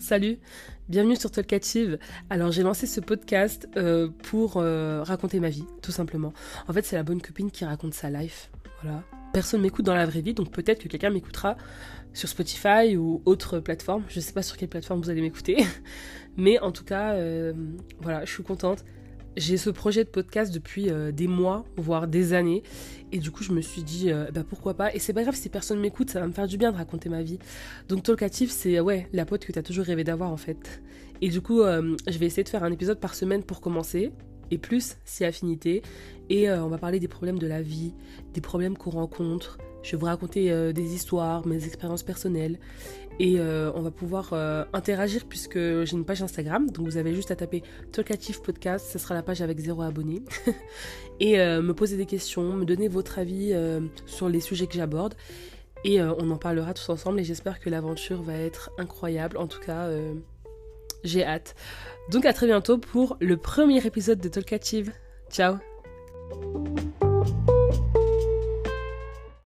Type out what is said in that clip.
Salut, bienvenue sur Talkative. Alors j'ai lancé ce podcast euh, pour euh, raconter ma vie, tout simplement. En fait c'est la bonne copine qui raconte sa life. Voilà. Personne m'écoute dans la vraie vie, donc peut-être que quelqu'un m'écoutera sur Spotify ou autre plateforme. Je sais pas sur quelle plateforme vous allez m'écouter. Mais en tout cas, euh, voilà, je suis contente. J'ai ce projet de podcast depuis euh, des mois, voire des années. Et du coup, je me suis dit, euh, bah pourquoi pas. Et c'est pas grave si personne m'écoute, ça va me faire du bien de raconter ma vie. Donc, Talkative, c'est ouais, la pote que t'as toujours rêvé d'avoir en fait. Et du coup, euh, je vais essayer de faire un épisode par semaine pour commencer. Et plus si affinité. Et on va parler des problèmes de la vie, des problèmes qu'on rencontre. Je vais vous raconter des histoires, mes expériences personnelles. Et euh, on va pouvoir euh, interagir puisque j'ai une page Instagram. Donc vous avez juste à taper Talkative Podcast. Ce sera la page avec zéro abonné. et euh, me poser des questions, me donner votre avis sur les sujets que j'aborde. Et on en parlera tous ensemble. Et j'espère que l'aventure va être incroyable. En tout cas, j'ai hâte. Donc à très bientôt pour le premier épisode de Talkative. Ciao